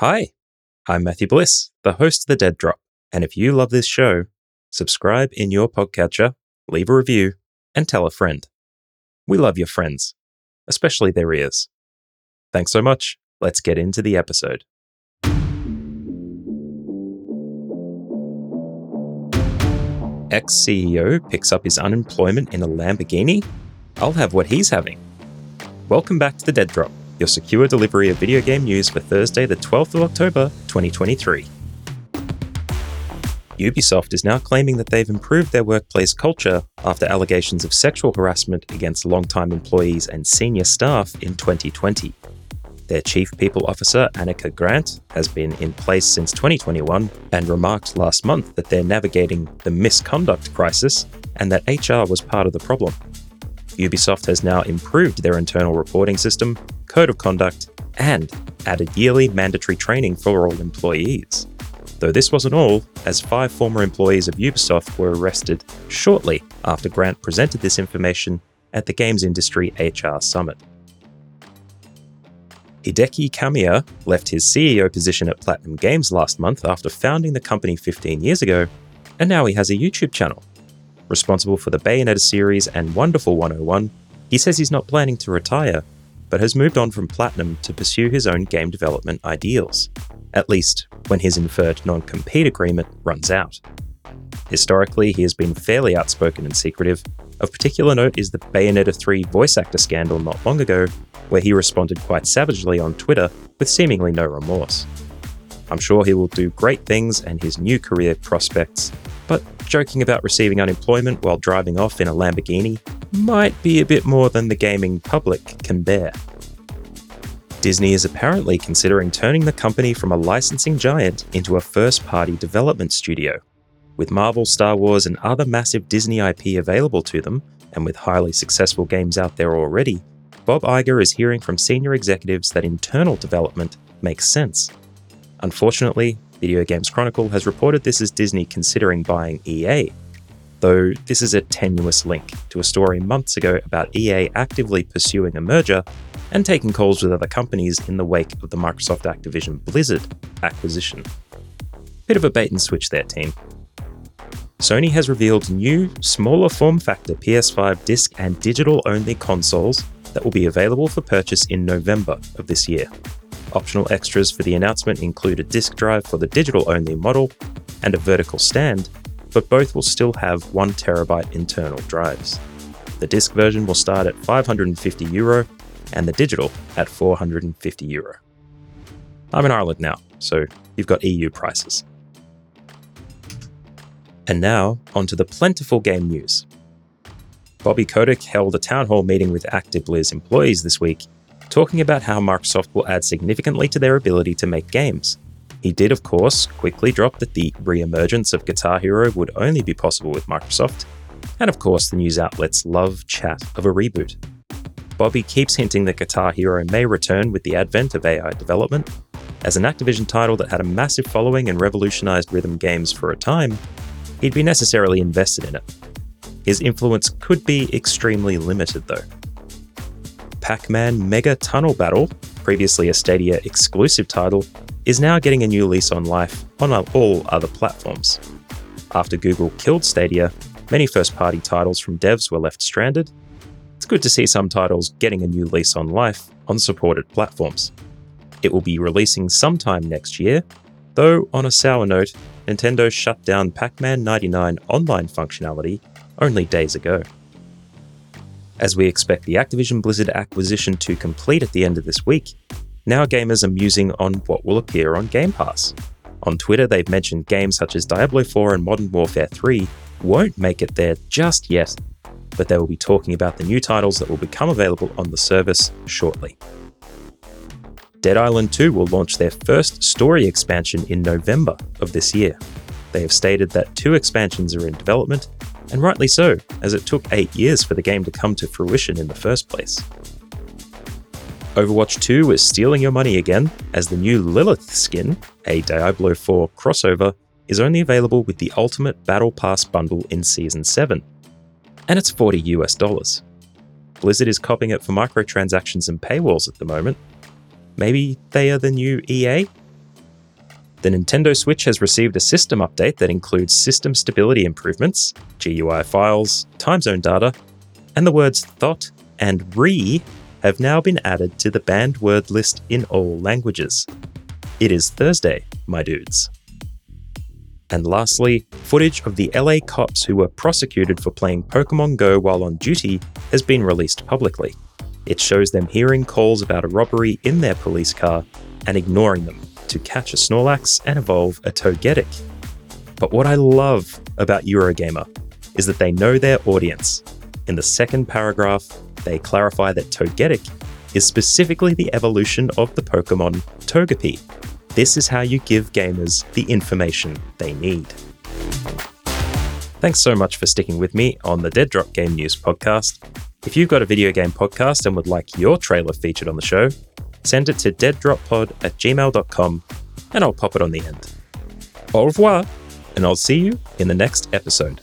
Hi, I'm Matthew Bliss, the host of The Dead Drop. And if you love this show, subscribe in your podcatcher, leave a review, and tell a friend. We love your friends, especially their ears. Thanks so much. Let's get into the episode. Ex CEO picks up his unemployment in a Lamborghini? I'll have what he's having. Welcome back to The Dead Drop your secure delivery of video game news for Thursday, the 12th of October, 2023. Ubisoft is now claiming that they've improved their workplace culture after allegations of sexual harassment against longtime employees and senior staff in 2020. Their Chief People Officer, Annika Grant, has been in place since 2021 and remarked last month that they're navigating the misconduct crisis and that HR was part of the problem. Ubisoft has now improved their internal reporting system, code of conduct, and added yearly mandatory training for all employees. Though this wasn't all, as five former employees of Ubisoft were arrested shortly after Grant presented this information at the Games Industry HR Summit. Hideki Kamiya left his CEO position at Platinum Games last month after founding the company 15 years ago, and now he has a YouTube channel responsible for the Bayonetta series and Wonderful 101, he says he's not planning to retire, but has moved on from Platinum to pursue his own game development ideals, at least when his inferred non compete agreement runs out. Historically, he has been fairly outspoken and secretive. Of particular note is the Bayonetta 3 voice actor scandal not long ago, where he responded quite savagely on Twitter with seemingly no remorse. I'm sure he will do great things and his new career prospects but joking about receiving unemployment while driving off in a Lamborghini might be a bit more than the gaming public can bear. Disney is apparently considering turning the company from a licensing giant into a first party development studio. With Marvel, Star Wars, and other massive Disney IP available to them, and with highly successful games out there already, Bob Iger is hearing from senior executives that internal development makes sense. Unfortunately, Video Games Chronicle has reported this as Disney considering buying EA, though this is a tenuous link to a story months ago about EA actively pursuing a merger and taking calls with other companies in the wake of the Microsoft Activision Blizzard acquisition. Bit of a bait and switch there, team. Sony has revealed new, smaller form factor PS5 disc and digital only consoles that will be available for purchase in November of this year. Optional extras for the announcement include a disk drive for the digital only model and a vertical stand, but both will still have 1TB internal drives. The disk version will start at 550 euro and the digital at 450 euro. I'm in Ireland now, so you've got EU prices. And now, onto the plentiful game news. Bobby Kotick held a town hall meeting with ActiBliz employees this week talking about how Microsoft will add significantly to their ability to make games. He did, of course, quickly drop that the re emergence of Guitar Hero would only be possible with Microsoft, and of course, the news outlets love chat of a reboot. Bobby keeps hinting that Guitar Hero may return with the advent of AI development. As an Activision title that had a massive following and revolutionized rhythm games for a time, he'd be necessarily invested in it. His influence could be extremely limited, though. Pac Man Mega Tunnel Battle, previously a Stadia exclusive title, is now getting a new lease on life on all other platforms. After Google killed Stadia, many first party titles from devs were left stranded. It's good to see some titles getting a new lease on life on supported platforms. It will be releasing sometime next year, though, on a sour note, Nintendo shut down Pac Man 99 online functionality only days ago. As we expect the Activision Blizzard acquisition to complete at the end of this week, now gamers are musing on what will appear on Game Pass. On Twitter, they've mentioned games such as Diablo 4 and Modern Warfare 3 won't make it there just yet, but they will be talking about the new titles that will become available on the service shortly. Dead Island 2 will launch their first story expansion in November of this year. They have stated that two expansions are in development and rightly so, as it took 8 years for the game to come to fruition in the first place. Overwatch 2 is stealing your money again, as the new Lilith skin, a Diablo 4 crossover, is only available with the Ultimate Battle Pass bundle in Season 7. And it's 40 US dollars. Blizzard is copying it for microtransactions and paywalls at the moment. Maybe they are the new EA? The Nintendo Switch has received a system update that includes system stability improvements, GUI files, time zone data, and the words thought and re have now been added to the banned word list in all languages. It is Thursday, my dudes. And lastly, footage of the LA cops who were prosecuted for playing Pokemon Go while on duty has been released publicly. It shows them hearing calls about a robbery in their police car and ignoring them to catch a Snorlax and evolve a Togetic. But what I love about Eurogamer is that they know their audience. In the second paragraph, they clarify that Togetic is specifically the evolution of the Pokemon Togepi. This is how you give gamers the information they need. Thanks so much for sticking with me on the Dead Drop Game News podcast. If you've got a video game podcast and would like your trailer featured on the show, send it to deaddroppod at gmail.com and I'll pop it on the end. Au revoir, and I'll see you in the next episode.